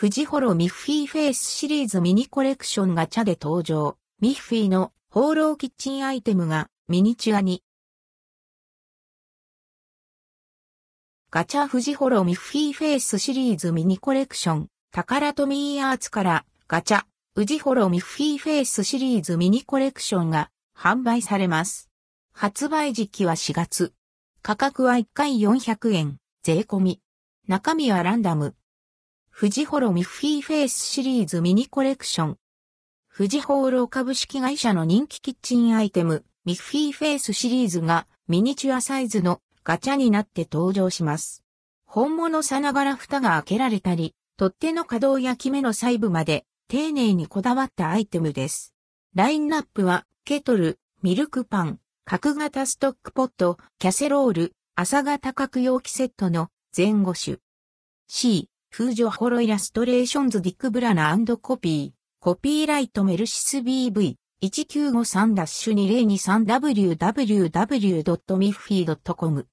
富士ホロミッフィーフェイスシリーズミニコレクションガチャで登場。ミッフィーの放浪キッチンアイテムがミニチュアに。ガチャ富士ホロミッフィーフェイスシリーズミニコレクション。タカラトミーアーツからガチャ、宇治ホロミッフィーフェイスシリーズミニコレクションが販売されます。発売時期は4月。価格は1回400円、税込み。中身はランダム。富士ホロミッフィーフェイスシリーズミニコレクション。富士ホーロー株式会社の人気キッチンアイテム、ミッフィーフェイスシリーズがミニチュアサイズのガチャになって登場します。本物さながら蓋が開けられたり、取っ手の可動やキメの細部まで丁寧にこだわったアイテムです。ラインナップはケトル、ミルクパン、角型ストックポット、キャセロール、朝型角容器セットの前後種。C、フージョホロイラストレーションズディックブラナコピー、コピーライトメルシス BV1953-2023 www.miffy.com